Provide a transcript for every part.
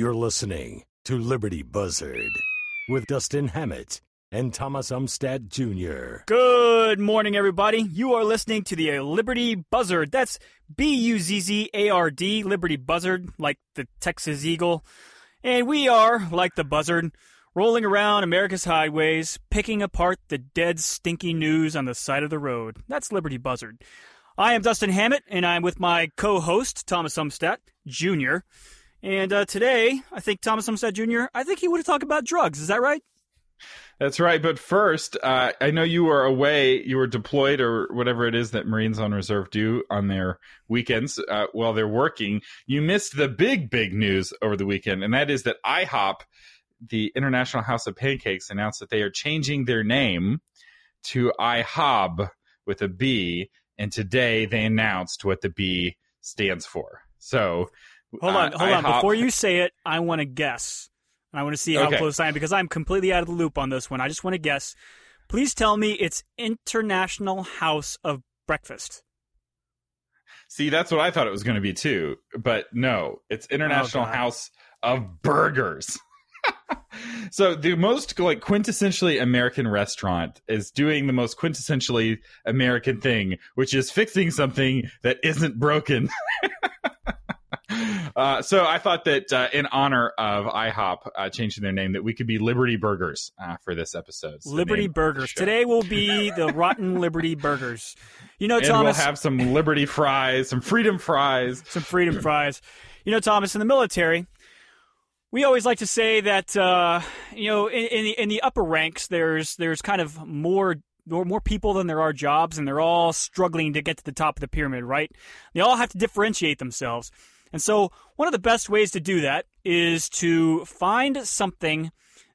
You're listening to Liberty Buzzard with Dustin Hammett and Thomas Umstattd Jr. Good morning, everybody. You are listening to the Liberty Buzzard. That's B U Z Z A R D, Liberty Buzzard, like the Texas Eagle. And we are, like the buzzard, rolling around America's highways, picking apart the dead, stinky news on the side of the road. That's Liberty Buzzard. I am Dustin Hammett, and I'm with my co host, Thomas Umstattd Jr. And uh, today, I think Thomas Umstattd Jr., I think he would have talked about drugs. Is that right? That's right. But first, uh, I know you were away, you were deployed or whatever it is that Marines on Reserve do on their weekends uh, while they're working. You missed the big, big news over the weekend, and that is that IHOP, the International House of Pancakes, announced that they are changing their name to IHOB with a B. And today they announced what the B stands for. So Hold on, hold on. IHOP Before you say it, I want to guess. And I want to see how Okay. close I am because I'm completely out of the loop on this one. I just want to guess. Please tell me it's International House of Breakfast. See, that's what I thought it was going to be too, but no, it's International Oh, House of Burgers. so the most like quintessentially American restaurant is doing the most quintessentially American thing, which is fixing something that isn't broken. Uh, so I thought that uh, in honor of IHOP uh, changing their name, that we could be Liberty Burgers uh, for this episode. Liberty name of the Burgers. Today will be the Rotten Liberty Burgers. You know, and Thomas, we'll have some Liberty fries, some Freedom fries. some freedom fries. You know, Thomas, in the military, we always like to say that uh, you know, in, in the in the upper ranks, there's there's kind of more more more people than there are jobs, and they're all struggling to get to the top of the pyramid. Right? They all have to differentiate themselves, and so one of the best ways to do that is to find something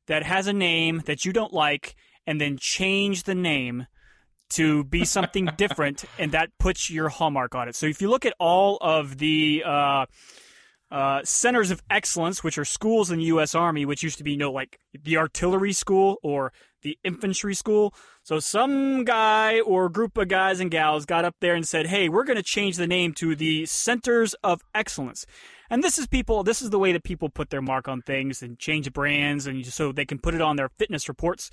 that has a name that you don't like, and then change the name to be something different, and that puts your hallmark on it. So if you look at all of the uh, uh, centers of excellence, which are schools in the U.S. Army, which used to be, you know, like the artillery school or the infantry school. So some guy or group of guys and gals got up there and said, "Hey, we're going to change the name to the Centers of Excellence." And this is people. This is the way that people put their mark on things and change brands, and so they can put it on their fitness reports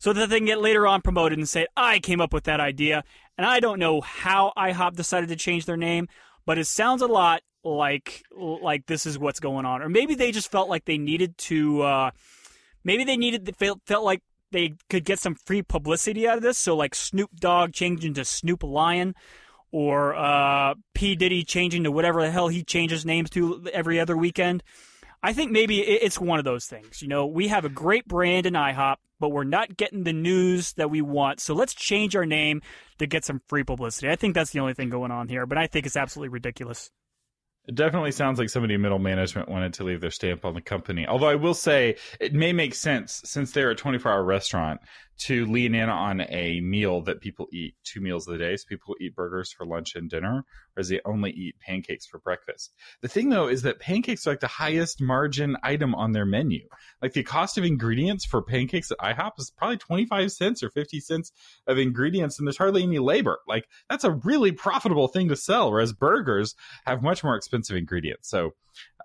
so that they can get later on promoted and say, I came up with that idea. And I don't know how IHOP decided to change their name, but it sounds a lot like like this is what's going on. Or maybe they just felt like they needed to uh, maybe they needed felt felt like they could get some free publicity out of this. So like Snoop Dogg changing to Snoop Lion or uh, P Diddy changing to whatever the hell he changes names to every other weekend. I think maybe it's one of those things. You know, we have a great brand in IHOP, but we're not getting the news that we want. So let's change our name to get some free publicity. I think that's the only thing going on here, but I think it's absolutely ridiculous. It definitely sounds like somebody in middle management wanted to leave their stamp on the company. Although I will say it may make sense since they're a 24 hour restaurant to lean in on a meal that people eat two meals a day. So people eat burgers for lunch and dinner, whereas they only eat pancakes for breakfast. The thing though is that pancakes are like the highest margin item on their menu. Like the cost of ingredients for pancakes at IHOP is probably 25 cents or 50 cents of ingredients, and there's hardly any labor. Like that's a really profitable thing to sell, whereas burgers have much more expensive ingredients. So,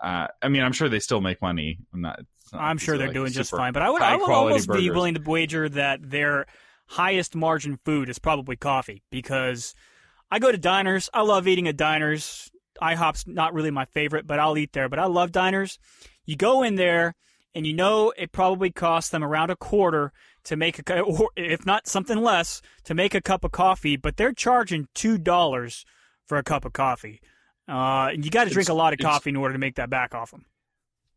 uh, I mean, I'm sure they still make money. I'm not. Not I'm sure they're like, doing just fine, but I would, I would almost be willing to wager that their highest margin food is probably coffee because I go to diners. I love eating at diners. IHOP's not really my favorite, but I'll eat there. But I love diners. You go in there and you know it probably costs them around a quarter to make a, or if not something less, to make a cup of coffee, but they're charging two dollars for a cup of coffee. Uh, and you got to drink a lot of coffee in order to make that back off them.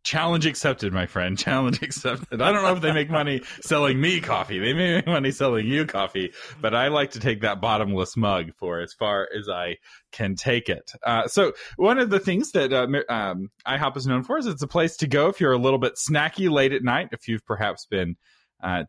Challenge accepted, my friend. Challenge accepted. I don't know if they make money selling me coffee. They may make money selling you coffee, but I like to take that bottomless mug for as far as I can take it. Uh, so one of the things that uh, um, IHOP is known for is it's a place to go if you're a little bit snacky late at night. If you've perhaps been uh,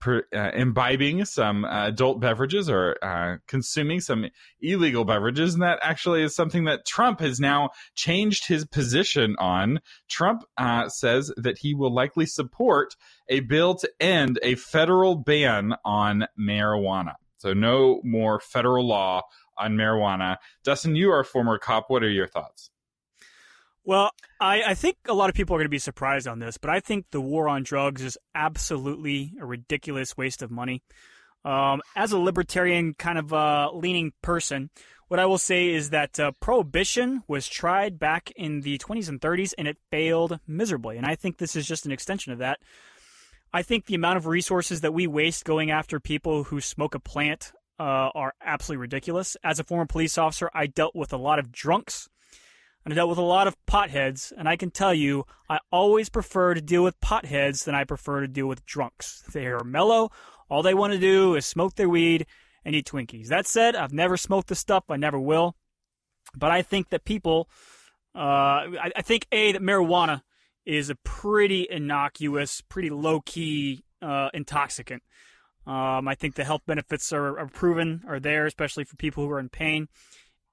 per, uh, imbibing some uh, adult beverages or uh, consuming some illegal beverages, and that actually is something that Trump has now changed his position on. Trump uh, says that he will likely support a bill to end a federal ban on marijuana. So no more federal law on marijuana. Dustin, you are a former cop. What are your thoughts? Well, I, I think a lot of people are going to be surprised on this, but I think the war on drugs is absolutely a ridiculous waste of money. Um, as a libertarian kind of uh, leaning person, what I will say is that uh, prohibition was tried back in the 20s and 30s and it failed miserably. And I think this is just an extension of that. I think the amount of resources that we waste going after people who smoke a plant uh, are absolutely ridiculous. As a former police officer, I dealt with a lot of drunks and I dealt with a lot of potheads, and I can tell you, I always prefer to deal with potheads than I prefer to deal with drunks. They are mellow. All they want to do is smoke their weed and eat Twinkies. That said, I've never smoked the stuff. I never will. But I think that people, uh, I, I, think a that marijuana is a pretty innocuous, pretty low key uh, intoxicant. Um, I think the health benefits are, are proven, are there, especially for people who are in pain.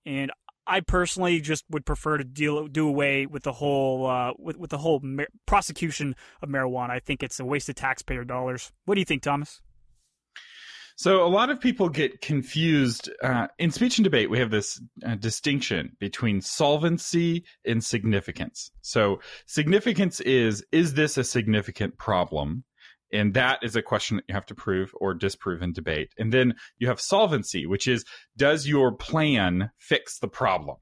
And I personally just would prefer to deal do away with the whole uh, with with the whole mar- prosecution of marijuana. I think it's a waste of taxpayer dollars. What do you think, Thomas? So a lot of people get confused uh, in speech and debate. We have this uh, distinction between solvency and significance. So significance is is this a significant problem? And that is a question that you have to prove or disprove in debate. And then you have solvency, which is does your plan fix the problem?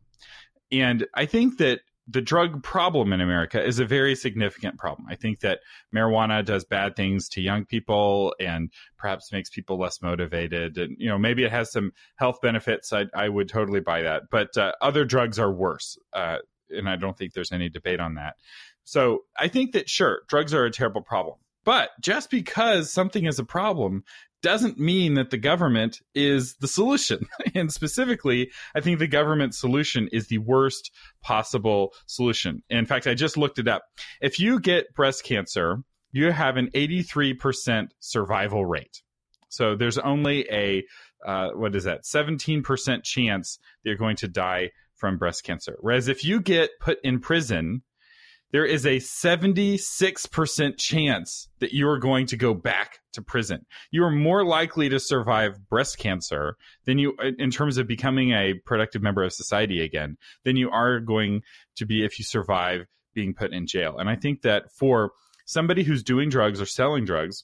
And I think that the drug problem in America is a very significant problem. I think that marijuana does bad things to young people and perhaps makes people less motivated. And, you know, maybe it has some health benefits. I, I would totally buy that. But uh, other drugs are worse. Uh, and I don't think there's any debate on that. So I think that, sure, drugs are a terrible problem. But just because something is a problem doesn't mean that the government is the solution. and specifically, I think the government solution is the worst possible solution. In fact, I just looked it up. If you get breast cancer, you have an 83% survival rate. So there's only a, uh, what is that, 17% chance that you're going to die from breast cancer. Whereas if you get put in prison, there is a 76% chance that you are going to go back to prison. You are more likely to survive breast cancer than you, in terms of becoming a productive member of society again, than you are going to be if you survive being put in jail. And I think that for somebody who's doing drugs or selling drugs,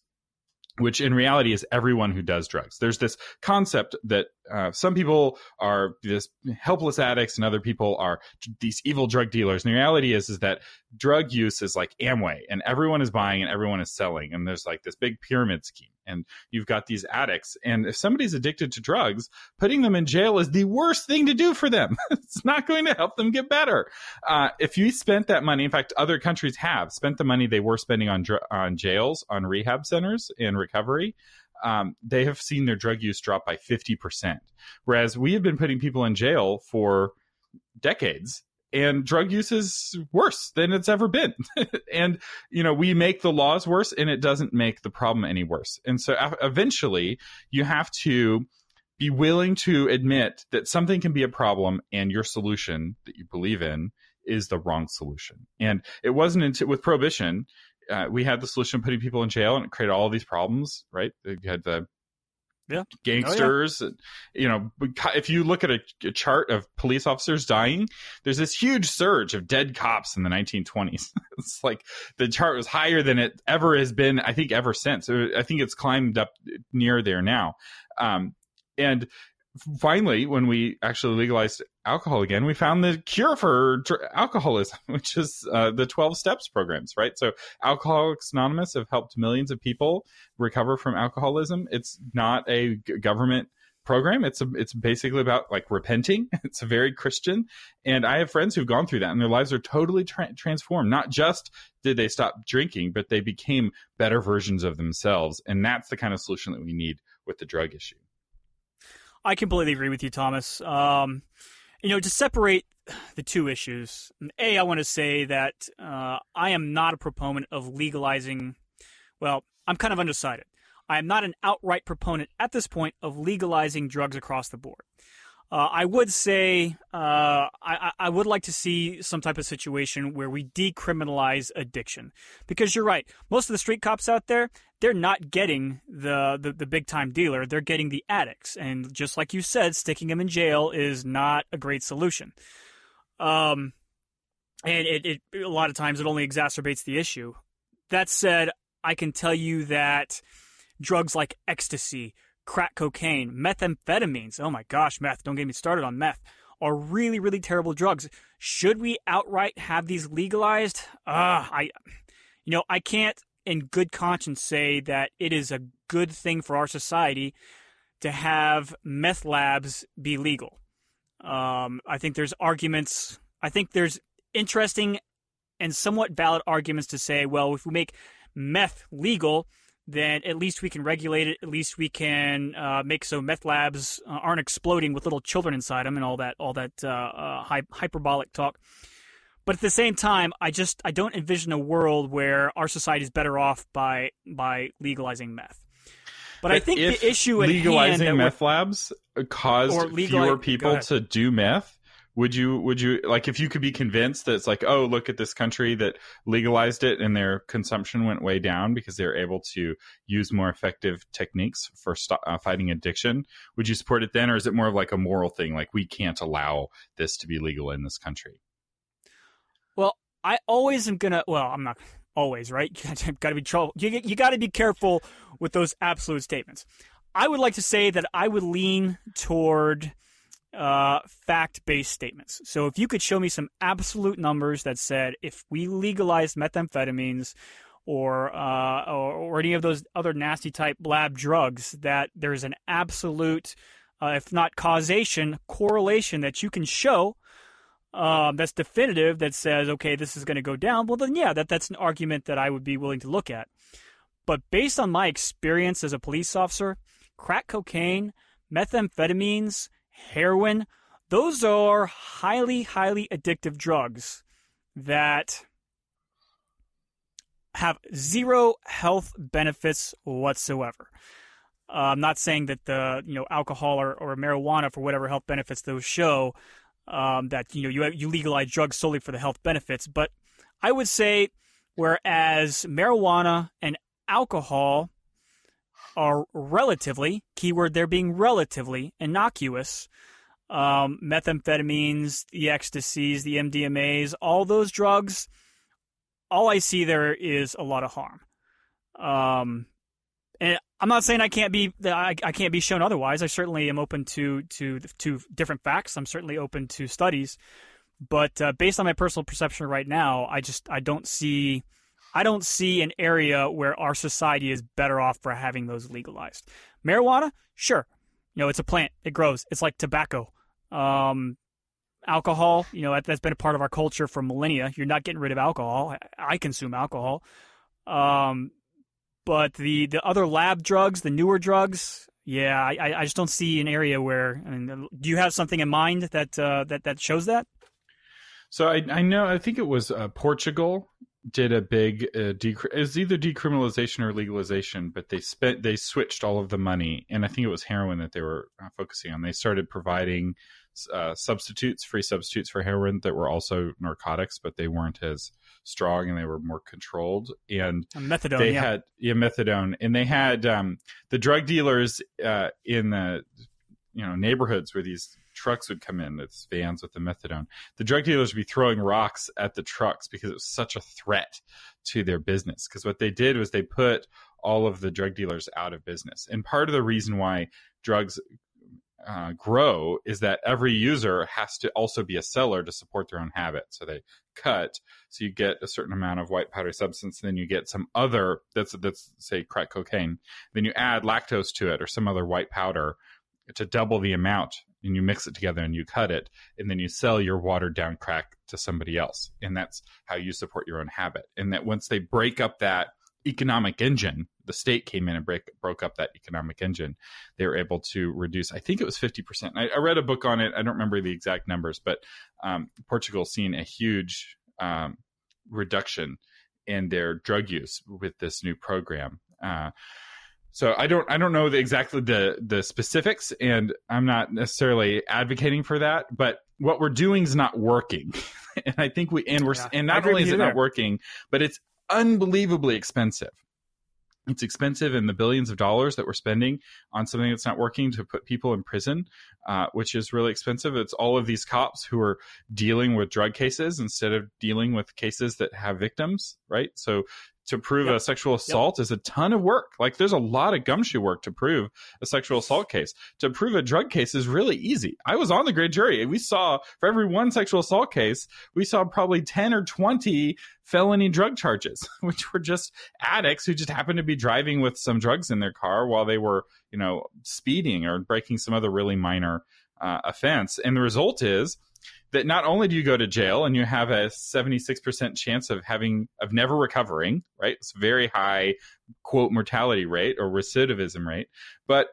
which in reality is everyone who does drugs. There's this concept that uh, some people are this helpless addicts and other people are these evil drug dealers. And the reality is, is that drug use is like Amway and everyone is buying and everyone is selling. And there's like this big pyramid scheme and you've got these addicts. And if somebody's addicted to drugs, putting them in jail is the worst thing to do for them. it's not going to help them get better. Uh, if you spent that money, in fact, other countries have spent the money they were spending on, on jails, on rehab centers and recovery um, they have seen their drug use drop by 50%. Whereas we have been putting people in jail for decades and drug use is worse than it's ever been. and, you know, we make the laws worse and it doesn't make the problem any worse. And so eventually you have to be willing to admit that something can be a problem and your solution that you believe in is the wrong solution. And it wasn't until with prohibition uh, we had the solution of putting people in jail and it created all these problems, right? You had the yeah. gangsters. Oh, yeah. You know, if you look at a, a, chart of police officers dying, there's this huge surge of dead cops in the 1920s. it's like the chart was higher than it ever has been, I think, ever since. I think it's climbed up near there now. Um, and finally, when we actually legalized alcohol again, we found the cure for dr- alcoholism, which is uh, the 12 steps programs, right? So Alcoholics Anonymous have helped millions of people recover from alcoholism. It's not a g- government program. It's a, it's basically about like repenting. It's very Christian, and I have friends who've gone through that, and their lives are totally tra- transformed. Not just did they stop drinking, but they became better versions of themselves, and that's the kind of solution that we need with the drug issue. I completely agree with you, Thomas. Um, you know, to separate the two issues, A, I want to say that uh, I am not a proponent of legalizing, well, I'm kind of undecided. I am not an outright proponent at this point of legalizing drugs across the board. Uh, I would say uh, I, I, would like to see some type of situation where we decriminalize addiction, because you're right. Most of the street cops out there, they're not getting the, the, the big time dealer; they're getting the addicts, and just like you said, sticking them in jail is not a great solution. Um, and it, it a lot of times it only exacerbates the issue. That said, I can tell you that drugs like ecstasy, crack cocaine, methamphetamines, oh my gosh, meth, don't get me started on meth, are really, really terrible drugs. Should we outright have these legalized? Uh, I, you know, I can't in good conscience say that it is a good thing for our society to have meth labs be legal. Um, I think there's arguments. I think there's interesting and somewhat valid arguments to say, well, if we make meth legal, then at least we can regulate it. At least we can uh, make so meth labs uh, aren't exploding with little children inside them and all that, all that uh, uh hyperbolic talk. But at the same time, I just I don't envision a world where our society is better off by by legalizing meth. But, but I think the issue in legalizing meth labs caused fewer people to do meth would you would you like if you could be convinced that it's like oh look at this country that legalized it and their consumption went way down because they're able to use more effective techniques for st- uh, fighting addiction would you support it then or is it more of like a moral thing like we can't allow this to be legal in this country? Well i always am gonna well i'm not always right? You gotta be trouble you, you gotta be careful with those absolute statements. I would like to say that i would lean toward uh, fact based statements. So if you could show me some absolute numbers that said if we legalized methamphetamines or, uh, or, or any of those other nasty type lab drugs, that there's an absolute, uh, if not causation, correlation that you can show. Um, that's definitive that says okay this is going to go down well then yeah that that's an argument that i would be willing to look at but based on my experience as a police officer crack cocaine methamphetamines heroin, those are highly, highly addictive drugs that have zero health benefits whatsoever. Uh, I'm not saying that the you know alcohol or, or marijuana for whatever health benefits those show um, that you know you you legalize drugs solely for the health benefits, but I would say whereas marijuana and alcohol are relatively, keyword there being relatively, innocuous. Um, methamphetamines, the ecstasies, the MDMAs, all those drugs, all I see there is a lot of harm. Um, and I'm not saying I can't be I, I can't be shown otherwise. I certainly am open to to to different facts. I'm certainly open to studies, but uh, based on my personal perception right now, I just I don't see I don't see an area where our society is better off for having those legalized. Marijuana, sure. You know, it's a plant. It grows. It's like tobacco. Um, alcohol, you know, that, has been a part of our culture for millennia. You're not getting rid of alcohol. I, I consume alcohol. Um, but the, the other lab drugs, the newer drugs, yeah, I, I just don't see an area where. I mean, do you have something in mind that uh, that that shows that? So I, I know I think it was uh, Portugal did a big uh, dec- it was either decriminalization or legalization, but they spent they switched all of the money, and I think it was heroin that they were uh, focusing on. They started providing uh, substitutes, free substitutes for heroin that were also narcotics, but they weren't as strong and they were more controlled. And methadone, they yeah. had yeah methadone, and they had um, the drug dealers uh, in the you know neighborhoods where these trucks would come in, it's vans with the methadone. The drug dealers would be throwing rocks at the trucks because it was such a threat to their business. Because what they did was they put all of the drug dealers out of business. And part of the reason why drugs uh, grow is that every user has to also be a seller to support their own habit. So they cut, so you get a certain amount of white powder substance, then you get some other that's that's say crack cocaine. Then you add lactose to it or some other white powder to double the amount and you mix it together and you cut it and then you sell your watered down crack to somebody else. And that's how you support your own habit. And that once they break up that economic engine the state came in and break, broke up that economic engine they were able to reduce i think it was 50% I, I read a book on it. I don't remember the exact numbers but um, portugal's seen a huge um, reduction in their drug use with this new program. Uh, so I don't I don't know the, exactly the the specifics, and I'm not necessarily advocating for that. But what we're doing is not working, and I think we and we're yeah, and not only is it not working, but it's unbelievably expensive. it's expensive and the billions of dollars that we're spending on something that's not working to put people in prison, uh, which is really expensive. It's all of these cops who are dealing with drug cases instead of dealing with cases that have victims, right? So to prove yep. a sexual assault yep. is a ton of work. Like there's a lot of gumshoe work to prove a sexual assault case. To prove a drug case is really easy. I was on the grand jury and we saw for every one sexual assault case, we saw probably 10 or 20 felony drug charges, which were just addicts who just happened to be driving with some drugs in their car while they were, you know, speeding or breaking some other really minor uh, offense. And the result is that not only do you go to jail and you have a 76% chance of having of never recovering right? It's a very high quote mortality rate or recidivism rate. But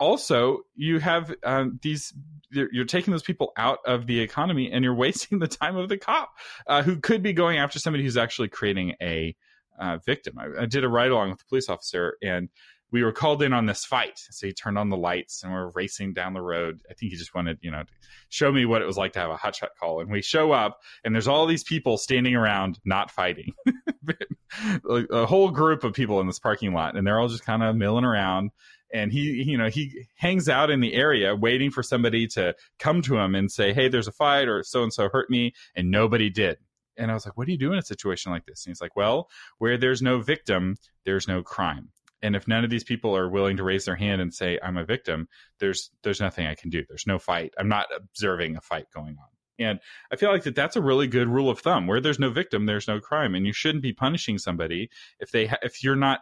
also you have um, these you're taking those people out of the economy and you're wasting the time of the cop uh, who could be going after somebody who's actually creating a uh, victim. I, I, did a ride along with the police officer and we were called in on this fight. So he turned on the lights and we're racing down the road. I think he just wanted, you know, to show me what it was like to have a hot shot call. And we show up and there's all these people standing around not fighting. a whole group of people in this parking lot and they're all just kind of milling around. And he, you know, he hangs out in the area waiting for somebody to come to him and say, Hey, there's a fight or so and so hurt me. And nobody did. And I was like, what do you do in a situation like this? And he's like, well, where there's no victim, there's no crime and if none of these people are willing to raise their hand and say i'm a victim there's there's nothing i can do. There's no fight. I'm not observing a fight going on. And i feel like that that's a really good rule of thumb. Where there's no victim there's no crime. And you shouldn't be punishing somebody if they ha- if you're not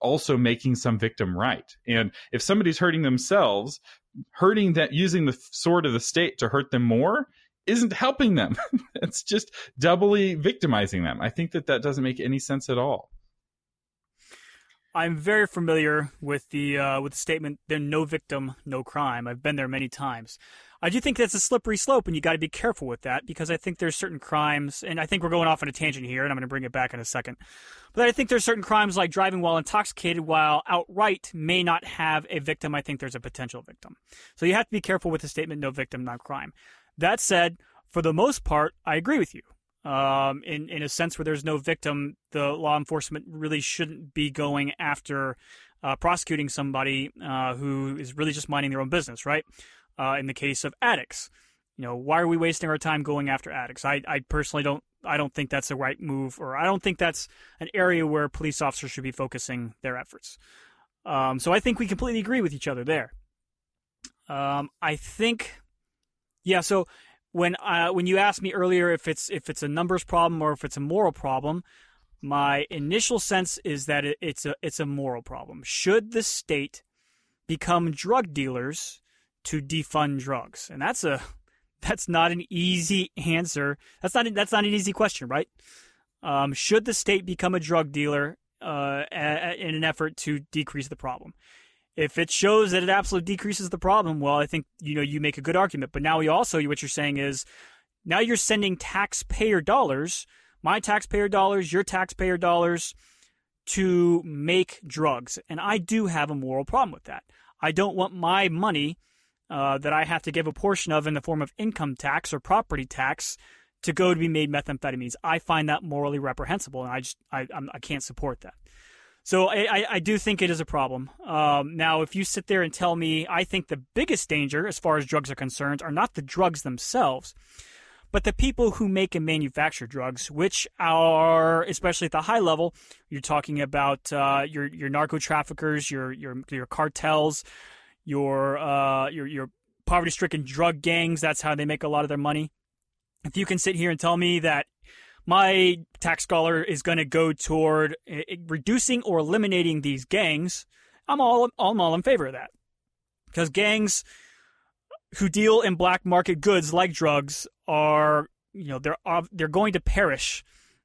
also making some victim right. And if somebody's hurting themselves hurting that using the sword of the state to hurt them more isn't helping them. It's just doubly victimizing them. I think that that doesn't make any sense at all I'm very familiar with the uh, with the statement "There's no victim, no crime." I've been there many times. I do think that's a slippery slope, and you got to be careful with that because I think there's certain crimes, and I think we're going off on a tangent here, and I'm going to bring it back in a second. But I think there's certain crimes like driving while intoxicated, while outright may not have a victim. I think there's a potential victim, so you have to be careful with the statement "no victim, no crime." That said, for the most part, I agree with you um, in in a sense where there's no victim, the law enforcement really shouldn't be going after uh, prosecuting somebody uh, who is really just minding their own business, right? Uh, in the case of addicts, you know, why are we wasting our time going after addicts? I, I personally don't I don't think that's the right move, or I don't think that's an area where police officers should be focusing their efforts. Um, so I think we completely agree with each other there. Um, I think, yeah. So when uh, when you asked me earlier if it's if it's a numbers problem or if it's a moral problem, my initial sense is that it, it's a it's a moral problem. Should the state become drug dealers to defund drugs? And that's a that's not an easy answer. That's not that's not an easy question, right? Um, should the state become a drug dealer uh, in an effort to decrease the problem? If it shows that it absolutely decreases the problem, well, I think you know you make a good argument. But now we also what you're saying is now you're sending taxpayer dollars, my taxpayer dollars, your taxpayer dollars to make drugs, and I do have a moral problem with that. I don't want my money uh, that I have to give a portion of in the form of income tax or property tax to go to be made methamphetamines. I find that morally reprehensible, and I just I I'm, I can not support that. So I, I do think it is a problem. Um, now, if you sit there and tell me, I think the biggest danger, as far as drugs are concerned, are not the drugs themselves, but the people who make and manufacture drugs, which are, especially at the high level, you're talking about uh, your your narco traffickers, your your your cartels, your uh, your your poverty-stricken drug gangs. That's how they make a lot of their money. If you can sit here and tell me that my tax dollar is going to go toward eh, eh, reducing or eliminating these gangs, I'm all I'm all in favor of that. Because gangs who deal in black market goods like drugs are, you know, they're they're going to perish,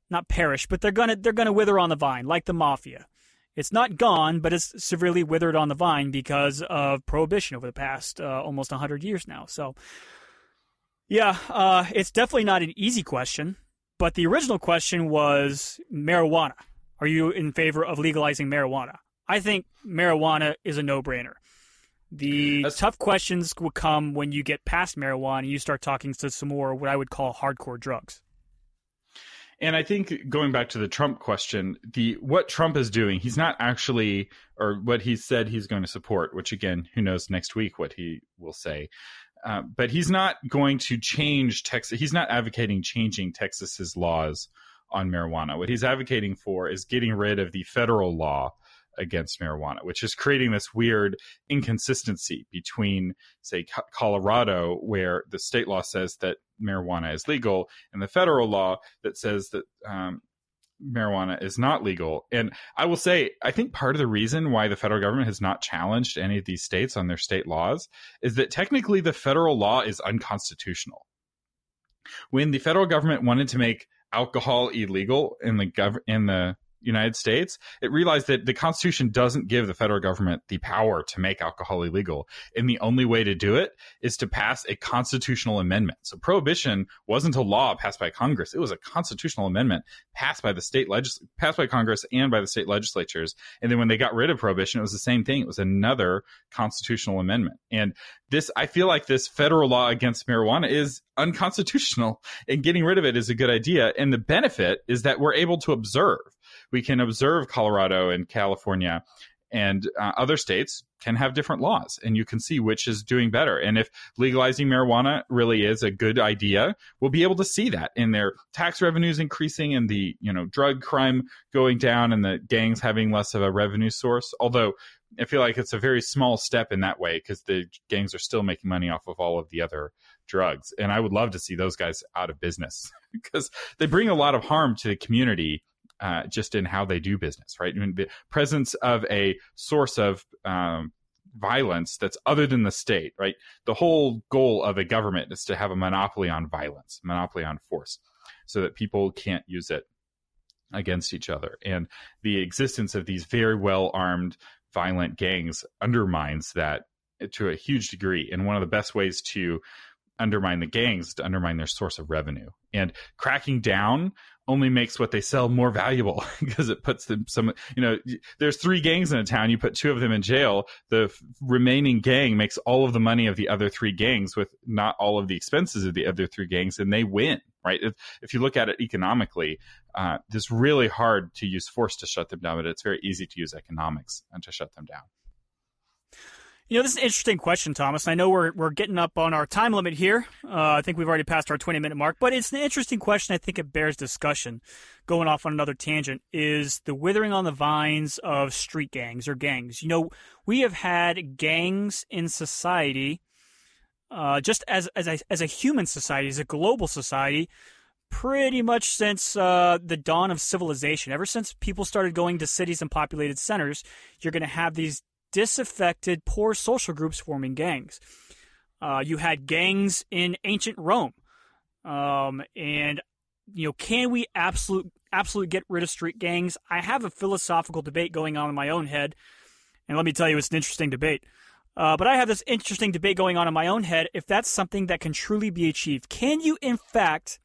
not perish, but they're gonna they're gonna wither on the vine like the mafia. It's not gone, but it's severely withered on the vine because of prohibition over the past uh, almost 100 years now. So, yeah, uh, it's definitely not an easy question. But the original question was marijuana. Are you in favor of legalizing marijuana? I think marijuana is a no brainer. The That's... tough questions will come when you get past marijuana and you start talking to some more what I would call hardcore drugs. And I think going back to the Trump question, the what Trump is doing, he's not actually, or what he said he's going to support. Which again, who knows next week what he will say. Uh, but he's not going to change Texas. He's not advocating changing Texas's laws on marijuana. What he's advocating for is getting rid of the federal law against marijuana, which is creating this weird inconsistency between, say, Colorado, where the state law says that marijuana is legal, and the federal law that says that um, marijuana is not legal. And I will say, I think part of the reason why the federal government has not challenged any of these states on their state laws is that technically the federal law is unconstitutional. When the federal government wanted to make alcohol illegal in the gov- in the United States, it realized that the Constitution doesn't give the federal government the power to make alcohol illegal. And the only way to do it is to pass a constitutional amendment. So prohibition wasn't a law passed by Congress. It was a constitutional amendment passed by the state legis- passed by Congress and by the state legislatures. And then when they got rid of prohibition, it was the same thing. It was another constitutional amendment. And this, I feel like this federal law against marijuana is unconstitutional and getting rid of it is a good idea. And the benefit is that we're able to observe we can observe Colorado and California and uh, other states can have different laws and you can see which is doing better. And if legalizing marijuana really is a good idea we'll be able to see that in their tax revenues increasing and the you know drug crime going down and the gangs having less of a revenue source. Although i feel like it's a very small step in that way because the gangs are still making money off of all of the other drugs. And i would love to see those guys out of business because they bring a lot of harm to the community uh, just in how they do business, right? I mean, the presence of a source of um, violence that's other than the state, right? The whole goal of a government is to have a monopoly on violence, monopoly on force, so that people can't use it against each other. And the existence of these very well armed, violent gangs undermines that to a huge degree. And one of the best ways to undermine the gangs to undermine their source of revenue. And cracking down only makes what they sell more valuable because it puts them some you know there's three gangs in a town. You put two of them in jail. The f- remaining gang makes all of the money of the other three gangs with not all of the expenses of the other three gangs and they win right? If, if you look at it economically uh, it's really hard to use force to shut them down but it's very easy to use economics and to shut them down you know, this is an interesting question, Thomas. I know we're we're getting up on our time limit here. Uh, I think we've already passed our 20 minute mark, but it's an interesting question. I think it bears discussion. Going off on another tangent is the withering on the vines of street gangs or gangs. You know, we have had gangs in society, uh, just as as a, as a human society, as a global society, pretty much since uh, the dawn of civilization. Ever since people started going to cities and populated centers, you're going to have these disaffected, poor social groups forming gangs. Uh, you had gangs in ancient Rome, um, and you know, can we absolute absolutely get rid of street gangs? I have a philosophical debate going on in my own head, and let me tell you, it's an interesting debate. Uh, but I have this interesting debate going on in my own head. If that's something that can truly be achieved, can you, in fact,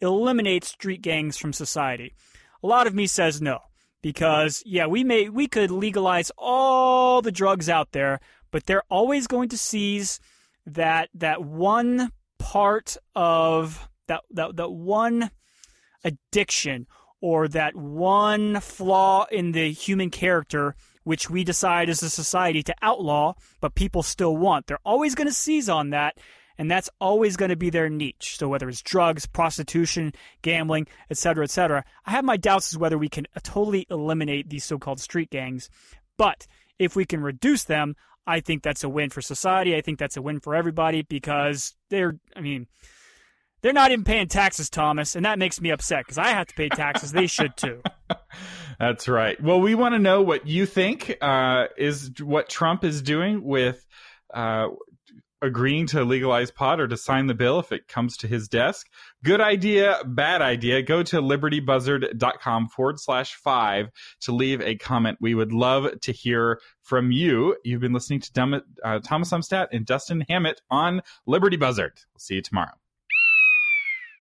eliminate street gangs from society? A lot of me says no because yeah, we may we could legalize all the drugs out there, but they're always going to seize that that one part of that that that one addiction or that one flaw in the human character which we decide as a society to outlaw, but people still want. They're always going to seize on that, and that's always going to be their niche. So whether it's drugs, prostitution, gambling, etc., etc., I have my doubts as whether we can totally eliminate these so-called street gangs. But if we can reduce them, I think that's a win for society. I think that's a win for everybody because they're, I mean, they're not even paying taxes, Thomas, and that makes me upset because I have to pay taxes. they should too. That's right. Well, we want to know what you think uh, is what Trump is doing with uh, agreeing to legalize pot or to sign the bill if it comes to his desk. Good idea, bad idea. Go to libertybuzzard.com forward slash five to leave a comment. We would love to hear from you. You've been listening to uh, Thomas Umstattd and Dustin Hammett on Liberty Buzzard. We'll see you tomorrow.